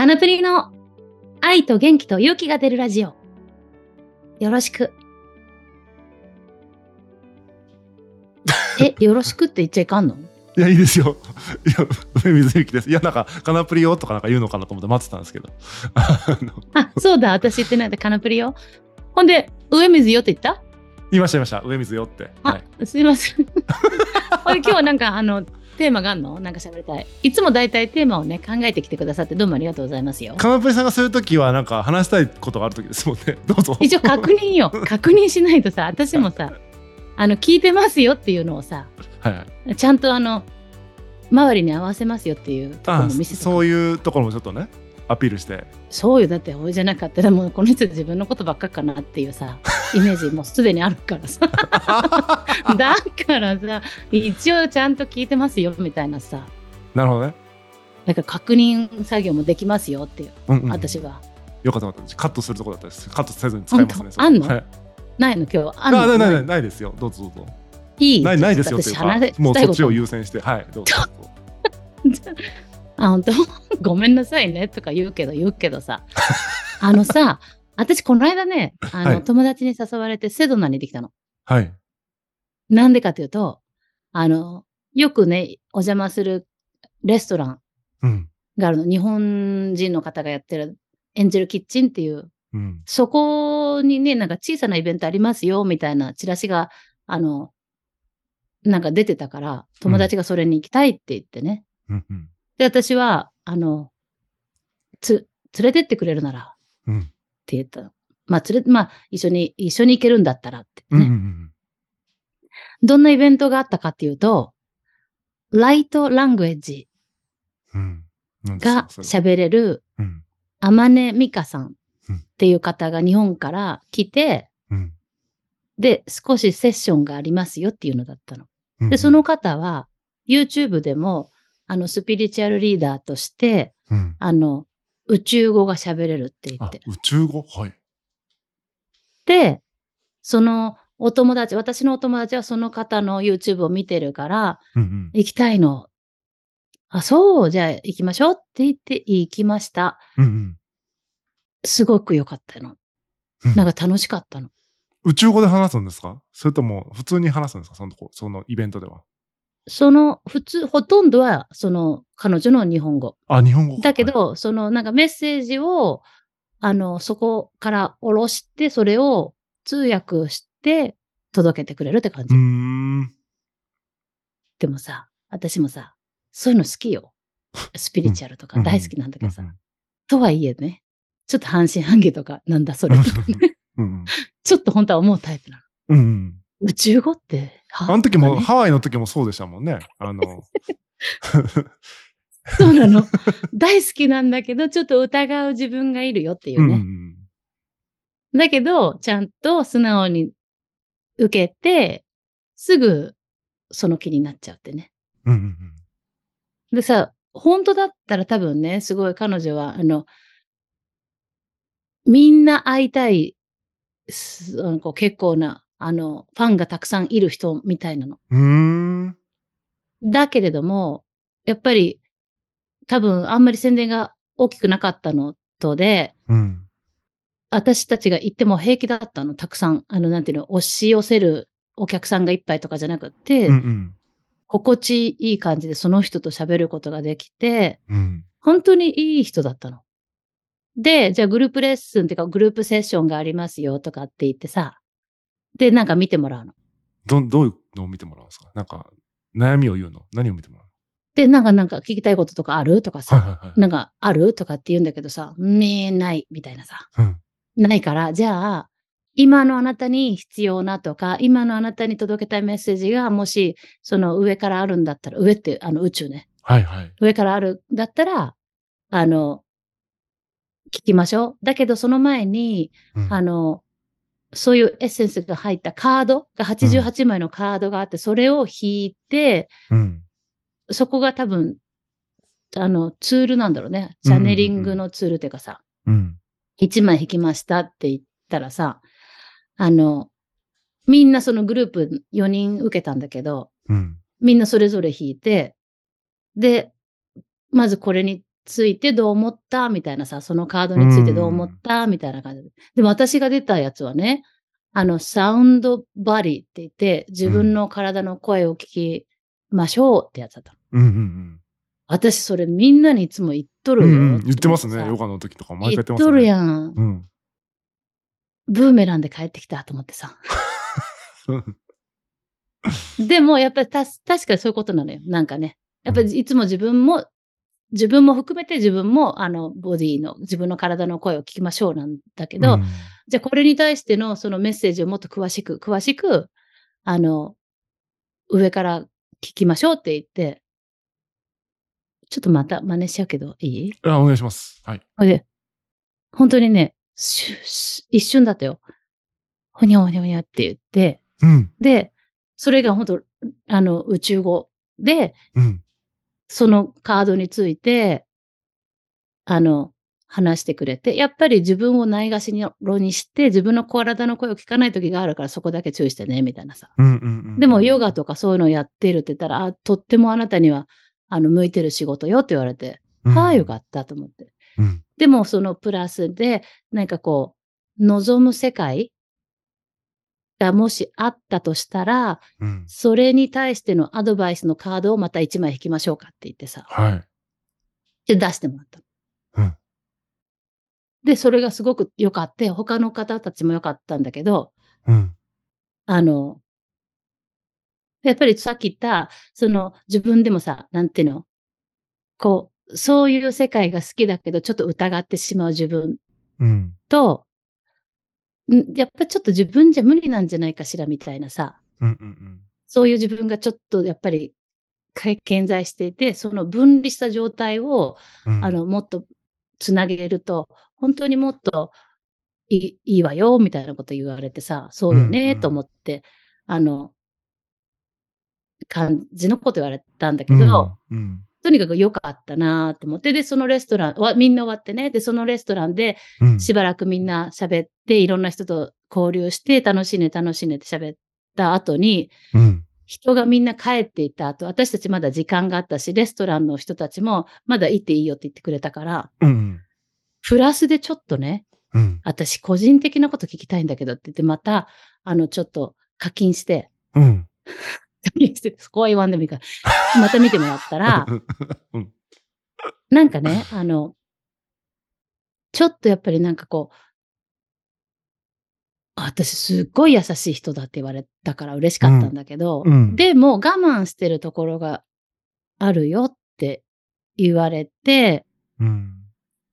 カナプリの愛と元気と勇気が出るラジオ。よろしく。え、よろしくって言っちゃいかんの？いや、いいですよ。いや、上水ゆきです。いや、なんか、カナプリよとかなんか言うのかなと思って待ってたんですけど。あそうだ、私言ってないで、カナプリよ。ほんで、上水よって言った？言いました、言いました。上水よって。あ、はい。すいません。ほんで、今日はなんか、あの、テーマがあるの？なんか喋りたい。いつも大体テーマをね、考えてきてくださって、どうもありがとうございますよ。カナプリさんがそういう時は、なんか話したいことがある時ですもんね。どうぞ。一応確認よ。確認しないとさ、私もさ、あの、聞いてますよっていうのをさ、はいはい。ちゃんとあの、周りに合わせますよっていうところあも見せてそういうところもちょっとね、アピールして。そうよだって俺じゃなかったらもうこの人自分のことばっかかなっていうさ イメージもうすでにあるからさ だからさ一応ちゃんと聞いてますよみたいなさなるほどね。なんか確認作業もできますよっていう、うんうん、私はよかったよかった。カットするところだったです。カットせずに使いますね。あんの？はい、ないの今日ああんの？ないないないないですよ。どうぞどうぞ。いい？ないないですよっていうかもうそっちを優先して、はい、どうぞどうぞ。あ本当？ごめんなさいねとか言うけど言うけどさ あのさ私この間ねあの、はい友達に誘われてセドナにできたのはい。なんでかというと、あの、よくね、お邪魔するレストランうん。があるの。日本人の方がやってるエンジェルキッチンっていう、うん。そこにね、なんか小さなイベントありますよ、みたいなチラシが、あの、なんか出てたから、友達がそれに行きたいって言ってね。うん。うん。で、私は、あの、つ、連れてってくれるなら、うん。って言ったの。まあ、連れ、まあ、一緒に、一緒に行けるんだったらってうん。ね。うん。どんなイベントがあったかっていうと、ライトラングエッジが喋れるうん。天音美香さんうんっていう方が日本から来て、うん。で、少しセッションがありますよっていうのだったの。うんで、そ、の方は YouTube でも、あの、スピリチュアルリーダーとして、うん。あの、宇宙語が喋れるって言あって。、宇宙語？はい。で、そのお友達、私のお友達はその方の YouTube を見てるから、うん。うん。行きたいの。あ、そう、じゃあ行きましょうって言って行きました。うん。うん。すごく良かったの。うんなんか楽しかったの。宇宙語で話すんですか？それとも普通に話すんですか？そのとこ、そのイベントでは。その、普通、ほとんどは、その、彼女の日本語。あ、日本語かだけ、ど、その、なんかメッセージを、あの、そこから下ろして、それを通訳して届けてくれるって感じ。でもさ、私もさ、そういうの好きよ。スピリチュアルとか大好きなんだけどさ。うんとはいえね、ちょっと半信半疑とか、なんだそれ。うん。ちょっと本当は思うタイプなの。うん。うん。宇宙語って、はあの時も、ハワイの時もそうでしたもんね。あの、そうなの。大好きなんだけど、ちょっと疑う自分がいるよっていううんうね。ん。だけど、ちゃんと素直に受けて、すぐその気になっちゃうってね。うんうんでさ、本当だったら多分ね、すごい彼女は、あの、みんな会いたい、結構な、あの、ファンがたくさんいる人みたいなの。うーん。だけれども、やっぱり、多分あんまり宣伝が大きくなかったのとで、うん。私たちが行っても平気だったの、たくさん。あの、なんていうの、押し寄せるお客さんがいっぱいとかじゃなくて、うんうん。心地いい感じでその人と喋ることができて、うん。本当にいい人だったの。で、じゃあグループレッスンっていうかグループセッションがありますよとかって言ってさ、で、なんか見てもらうの。ど、どういうのを見てもらうんですか？なんか、悩みを言うの？何を見てもらうで、なんかなんか聞きたいこととかある？とかのさ、はいはいはい。なんかある？とかって言うんだけどさ、めーないみたいなさ。うん。ないから、じゃあ、今のあなたに必要なとか、今のあなたに届けたいメッセージが、もし、その上からあるんだったら、上ってあの宇宙ね。はいはい。上からあるんだったら、あの、聞きましょう。だけど、その前に、うんあの、そういうエッセンスが入ったカードが88枚のカードがあって、それを引いて、うん。そこが多分、あの、ツールなんだろうね。チャネリングのツールっていうかさ、うん。1枚引きましたって言ったらさ、あの、みんなそのグループ4人受けたんだけど、うん。みんなそれぞれ引いて、で、まずこれについてどう思った？みたいなさ、そのカードについてどう思った？みたいな感じで。でも私が出たやつはね、あの、サウンドバディって言って、自分の体の声を聞きましょうってやつだったの。うんうん私、それみんなにいつも言っとるよ。うん。うんうん言ってますね。さヨガの時とか毎言っ回言ってますね。とるやん。うん。ブーメランで帰ってきたと思ってさ。でも、やっぱりた確かにそういうことなのよ。なんかね。やっぱりいつも自分も、自分も含めて自分も、あの、ボディの、自分の体の声を聞きましょうなんだけど、うんじゃあこれに対してのそのメッセージをもっと詳しく、詳しく、あの、上から聞きましょうって言って、ちょっとまた真似しちゃうけど、いい？あ、お願いします。はい。ほいで、本当にね、一瞬だったよ。ほにゃほにゃほにゃって言って、うん。で、それが本当、あの、宇宙語で、うん。そのカードについて、あの、話してくれて、やっぱり自分をないがしろにして、自分の体の声を聞かない時があるからそこだけ注意してね、みたいなさ。うんうんうん。でもヨガとかそういうのをやってるって言ったら、あ、とってもあなたには、あの、向いてる仕事よって言われて、うんはあ、よかったと思って。うん。でもそのプラスで、なんかこう、望む世界がもしあったとしたら、うん。それに対してのアドバイスのカードをまた1枚引きましょうかって言ってさ、はい。で出してもらったの。うんで、それがすごく良かって、他の方たちも良かったんだけど、うん。あの、やっぱりさっき言った、その自分でもさ、なんていうの？こう、そういう世界が好きだけど、ちょっと疑ってしまう自分うん。と、んやっぱちょっと自分じゃ無理なんじゃないかしらみたいなさ、うんうんそういう自分がちょっとやっぱりか健在していて、その分離した状態を、うん。あの、もっとつなげると、本当にもっといいいいわよ、みたいなこと言われてさ、そうようんうね、ん。と思って、あの、感じのこと言われたんだけうん、ど、うん。とにかく良かったなと思って、で、そのレストランは、みんな終わってね、で、そのレストランで、うん。しばらくみんな喋って、いろんな人と交流して、楽しいね、楽しいねって喋った後に、うん。人がみんな帰っていった後、私たちまだ時間があったし、レストランの人たちもまだ行っていいよって言ってくれたから、うん。プラスでちょっとね、うん。私個人的なこと聞きたいんだけどって言って、また、あの、ちょっと課金して、うん。そこは言わんでもいいから、また見てもらったら、うん。なんかね、あの、ちょっとやっぱりなんかこう、あ私すっごい優しい人だって言われたから嬉しかったんだけど、うんうんでも我慢してるところがあるよって言われて、うん。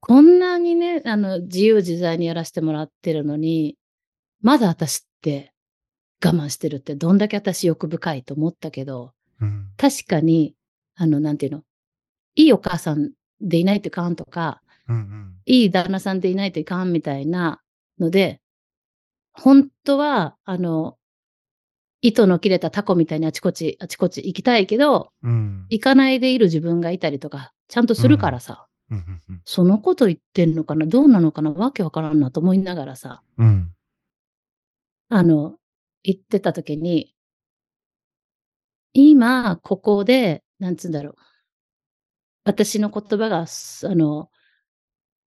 こんなにね、あの、自由自在にやらせてもらってるのに、まだ私って我慢してるってどんだけ私欲深いと思ったけど、うん。確かに、あの、なんていうの、いいお母さんでいないといかんとか、うん。いい旦那さんでいないといかんみたいなので、本当は、あの、糸の切れたタコみたいにあちこち、あちこち行きたいけど、うん。行かないでいる自分がいたりとか、ちゃんとするからさ、うん。うん。そのこと言ってんのかな、どうなのかな、わけわからんなと思いながらさ、うん。あの、言ってた時に、今、ここで、なんつうんだろう。私の言葉が、すあの、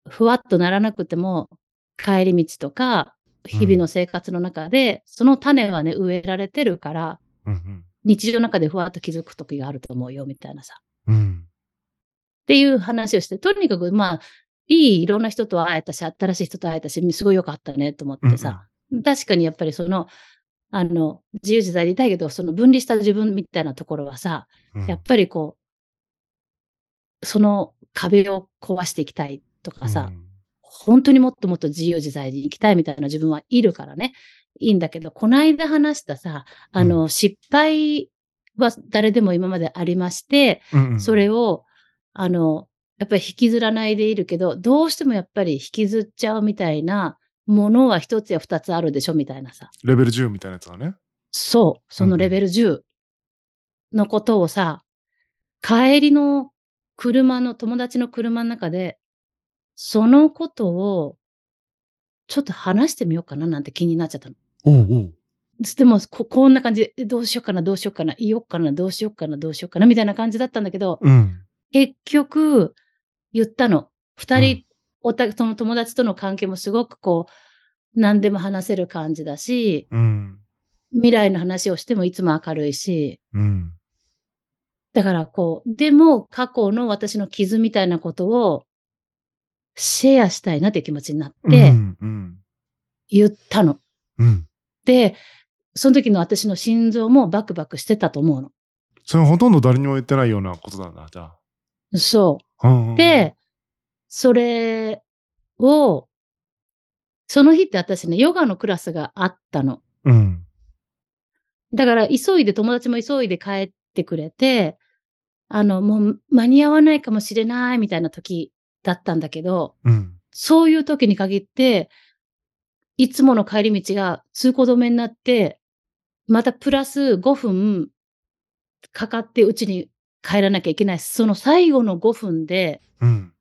ふわっとならなくても、帰り道とか、日々の生活の中で、その種はね、植えられてるから、うん。日常の中でふわっと気づく時があると思うよ、みたいなさ。うん。っていう話をして、とにかく、まあ、いいいろんな人と会えたし、新しい人と会えたし、すごい良かったね、と思ってさ。確かにやっぱりその、あの、自由自在でいたいけど、その分離した自分みたいなところはさ、うん。やっぱりこう、その壁を壊していきたいとかさ、本当にもっともっと自由自在に生きたいみたいな自分はいるからね。いいんだけど、この間話したさ、あの、失敗は誰でも今までありまして、うん。それを、あの、やっぱり引きずらないでいるけど、どうしてもやっぱり引きずっちゃうみたいなものは一つや二つあるでしょみたいなさ。レベル10みたいなやつがね。そう、そのレベル10のことをさ、帰りの車の、友達の車の中で、そのことを、ちょっと話してみようかななんて気になっちゃったの。おうおう。でもこ、こんな感じで、えどうしようかな、どうしようかな、言おうかな、どうしようかな、どうしようかな、みたいな感じだったんだけど、うん。結局、言ったの。二人、おた、その友達との関係もすごくこう、何でも話せる感じだし、うん。未来の話をしてもいつも明るいし、うん。だからこう、でも過去の私の傷みたいなことをシェアしたいなっていう気持ちになっうて。言ったの。うん。で、その時の私の心臓もバクバクしてたと思うの。それほとんど誰にも言ってないようなことなんだ、じゃそあ。うんうんう。、で、それを、その日って私ね、ヨガのクラスがあったの。うん。だから急いで友達も急いで帰ってくれて、あの、もう間に合わないかもしれないみたいな時だったんだけど、うん。そういう時に限って、いつもの帰り道が通行止めになって、またプラス5分かかってうちに帰らなきゃいけない。その最後の5分で、うん。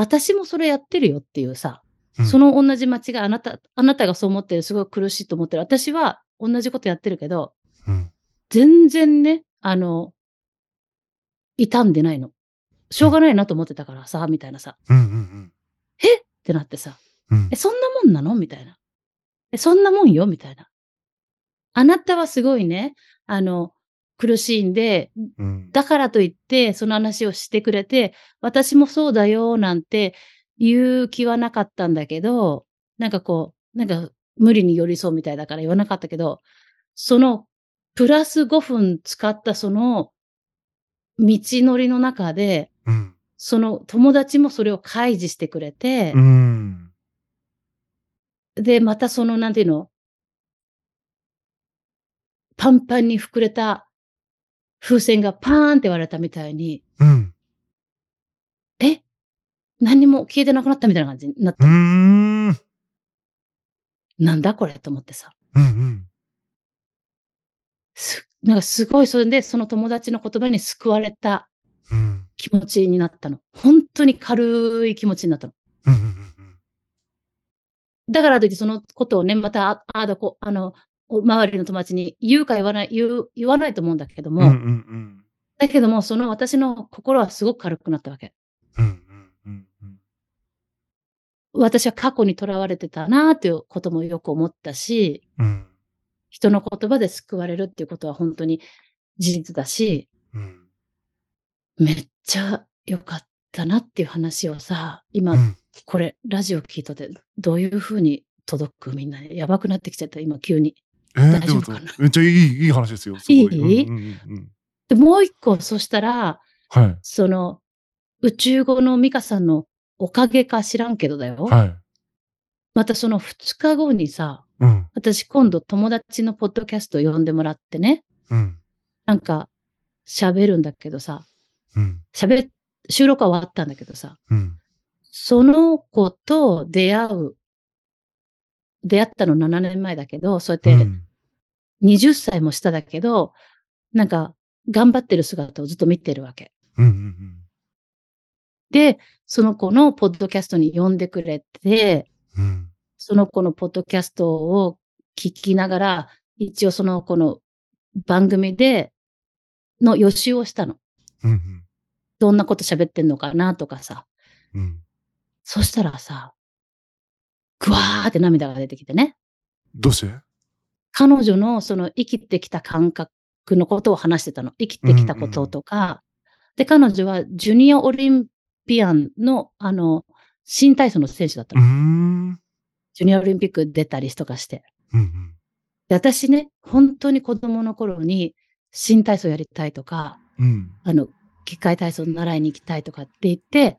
私もそれやってるよっていうさ、うんその同じ間違い、あなた、あなたがそう思ってる、すごい苦しいと思ってる。私は同じことやってるけど、うん。全然ね、あの、傷んでないの。しょうがないなと思ってたからさ、みたいなさ、うん。うん。ってなってさ、うんえ、。そんなもんなの？みたいな。え、そんなもんよ？みたいな。あなたはすごいね、あの、苦しいんで、うん。だからといって、その話をしてくれて、私もそうだよ、なんて言う気はなかったんだけど、なんかこう、なんか無理に寄り添うみたいだから言わなかったけど、その、プラス5分使ったその、道のりの中で、うん。その友達もそれを開示してくれて、うん。で、またその、なんていうの、パンパンに膨れた風船がパーンって割れたみたいに、うん。え？何にも消えてなくなったみたいな感じになっうた。ん。なんだこれと思ってさ。うん。すなんかすごい、それでその友達の言葉に救われたうん。気持ちになったの。本当に軽い気持ちになったの。うん。うん。だからといってそのことをね、また、ああだこ、あの、お周りの友達に言うか言わない、言う、言わないと思うんだけども、うん。うん。だけども、その私の心はすごく軽くなったわけ。うん。うん。私は過去にとらわれてたなということもよく思ったし、うん。人の言葉で救われるっていうことは本当に事実だし、うん。めっちゃ良かったなっていう話をさ、今、うん。これ、ラジオ聞いとって、どういうふうに届く？みんなに。やばくなってきちゃった、今、急に。えー、大丈夫かな？めっちゃいい、いい話ですよ。いいうんうんうんで、もう一個、そしたら、はい。その、宇宙語のミカさんのおかげか知らんけどだよ。はい。またその二日後にさ、うん。私今度友達のポッドキャストを呼んでもらってね、うん。なんか喋るんだけどさ、うん。喋、収録は終わったんだけどさ、うん。その子と出会う、出会ったの7年前だけど、そうやってうん20歳も下だけど、なんか頑張ってる姿をずっと見てるわけ。うん。うん。で、その子のポッドキャストに呼んでくれて、うん。その子のポッドキャストを聞きながら、一応その子の番組での予習をしたの。うん。どんなこと喋ってんのかなとかさ。うん。そしたらさ、ぐわーって涙が出てきてね。どうして？彼女のその生きてきた感覚のことを話してたの。生きてきたこととか。で、彼女はジュニアオリンピアンの、あの、新体操の選手だったうの。ん。ジュニアオリンピック出たりとかして。うん。で私ね、本当に子供の頃に新体操やりたいとか、うん。あの、機械体操習いに行きたいとかって言って、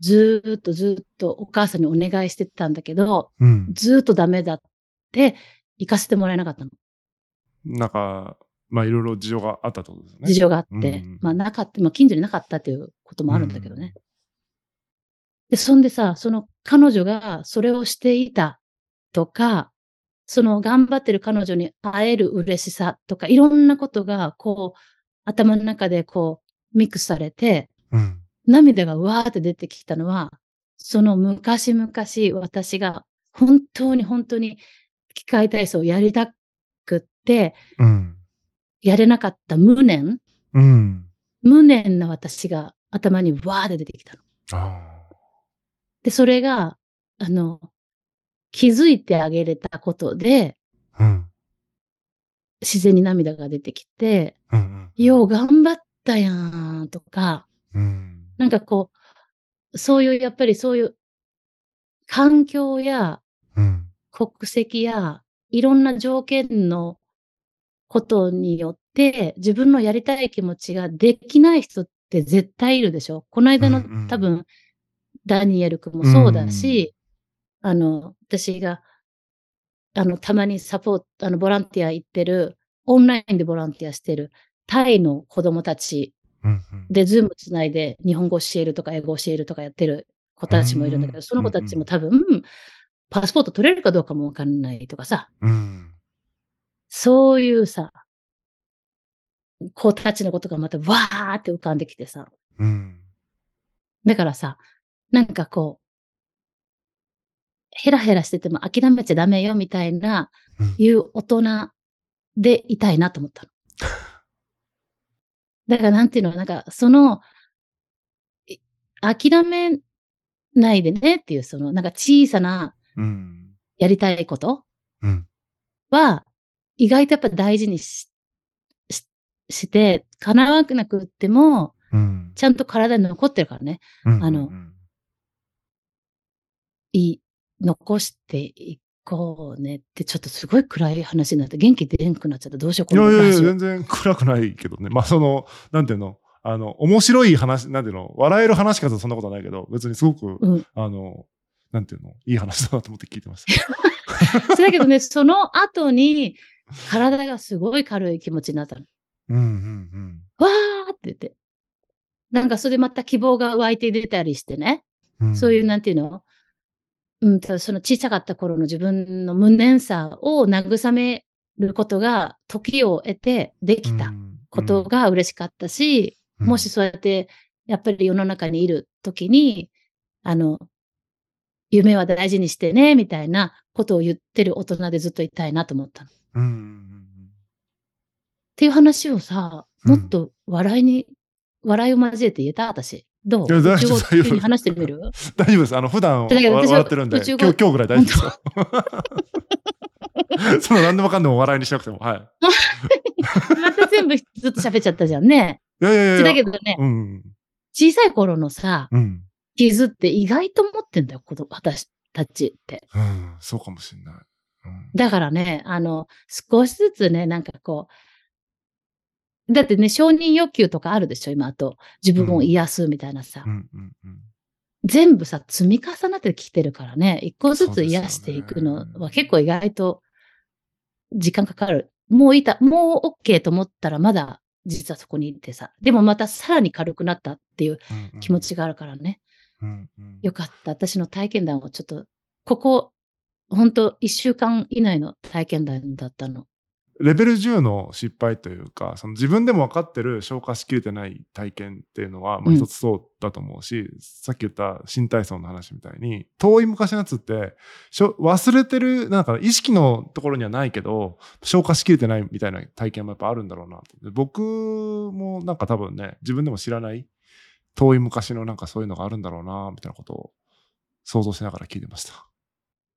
ずーっとずーっとお母さんにお願いしてたんだけど、うん。ずーっとダメだって行かせてもらえなかったの。なんか、まあいろいろ事情があったってことですよね。事情があって。うんまあなかった、まあ近所になかったっていうこともあるんだけどね。で、そんでさ、その彼女がそれをしていたとか、その頑張ってる彼女に会える嬉しさとか、いろんなことがこう、頭の中でこう、ミックスされて、うん。涙がうわーって出てきたのは、その昔々私が本当に本当に機械体操をやりたくって、うん。やれなかった無念うん。無念な私が頭にわーって出てきたの。あで、それが、あの、気づいてあげれたことで、あ。うん。自然に涙が出てきて、うんうん。よう頑張ったやんとか、うん。なんかこう、そういう、やっぱりそういう、環境やうん。国籍や、いろんな条件のことによって、自分のやりたい気持ちができない人って絶対いるでしょ？この間のうんうん。多分、ダニエル君もそうだし、あの、私が、あの、たまにサポート、あの、ボランティア行ってる、オンラインでボランティアしてる、タイの子供たちうんうん。で、ズームつないで日本語教えるとか英語教えるとかやってる子たちもいるんだけど、うんその子たちも多分、パスポート取れるかどうかもわかんないとかさ、うん。そういうさ、子たちのことがまたわーって浮かんできてさ、うん。だからさ、なんかこう、ヘラヘラしてても諦めちゃダメよみたいな、うんいう大人でいたいなと思ったの。だからなんていうの、なんかその、い諦めないでねっていう、その、なんか小さなうん。やりたいこと？うん。は、意外とやっぱ大事にし、しして、叶わなくっても、うん。ちゃんと体に残ってるからね。うんあのい、残していこうねって、ちょっとすごい暗い話になって、元気出んくなっちゃった。どうしよう、いやいやいや、話全然暗くないけどね。まあ、その、なんていうの、あの、面白い話、なんていうの、笑える話かとそんなことはないけど、別にすごく、うん。あの、なんていうの、いい話だなと思って聞いてました。だけどね、その後に、体がすごい軽い気持ちになったの。うんうんわーって言って。なんかそれでまた希望が湧いて出たりしてね。うん。そういう、なんていうの？うん、その小さかった頃の自分の無念さを慰めることが、時を得てできたことが嬉しかったし、うん、もしそうやって、やっぱり世の中にいる時に、あの、夢は大事にしてね、みたいなことを言ってる大人でずっといたいなと思ったの。っうんうんうんていう話をさ、うんもっと笑いに、笑いを交えて言えた？私。どう？大丈夫宇宙語急に話してみる？大丈夫です。あの、普段笑ってるんで、今日、今日ぐらい大丈夫ですよ。その何でもかんでも笑いにしなくても、はい。また全部ずっと喋っちゃったじゃんね。いやいやいや。だけどね、うん。小さい頃のさ、うん。傷って意外と持ってんだよ、子供私たちって。うん。そうかもしれない。うん。だからね、あの、少しずつね、なんかこう、だってね、承認欲求とかあるでしょ、今あと。自分を癒すみたいなさ。全部さ、積み重なってきてるからね、一個ずつ癒していくのは結構意外と時間かかる。もういた、もう OK と思ったらまだ実はそこにいてさ。でもまたさらに軽くなったっていう気持ちがあるからね。うんうんよかった。私の体験談をちょっと、ここ、本当一週間以内の体験談だったの。レベル10の失敗というか、その自分でも分かってる消化しきれてない体験っていうのは、まあうん一つそうだと思うし、さっき言った新体操の話みたいに、遠い昔のやつって、しょ忘れてる、なんか意識のところにはないけど、消化しきれてないみたいな体験もやっぱあるんだろうな僕もなんか多分ね、自分でも知らない、遠い昔のなんかそういうのがあるんだろうな、みたいなことを想像しながら聞いてました。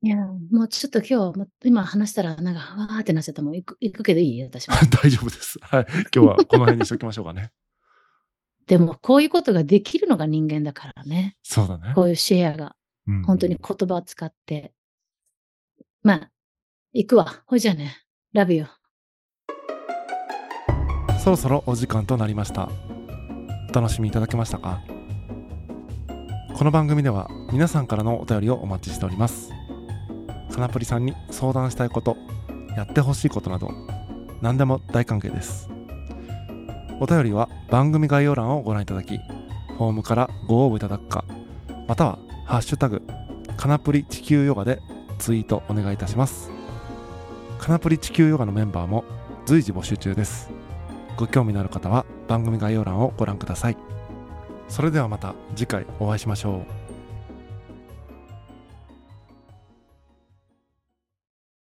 いや、もうちょっと今日、今話したら、なんか、わーってなっちゃった。もう行く、行くけどいい私も。大丈夫です。はい。今日はこの辺にしておきましょうかね。でも、こういうことができるのが人間だからね。そうだね。こういうシェアが、うん本当に言葉を使って。まあ、行くわ。ほいじゃあね。ラビュー。そろそろお時間となりましたお楽しみいただけましたか？この番組では皆さんからのお便りをお待ちしております。カナプリさんに相談したいことやってほしいことなど何でも大歓迎です。お便りは番組概要欄をご覧いただきフォームからご応募いただくかまたは「ハッシュタグカナプリ地球ヨガ」でツイートお願いいたします。カナプリ地球ヨガのメンバーも随時募集中です。ご興味のある方は番組概要欄をご覧ください。それではまた次回お会いしましょう。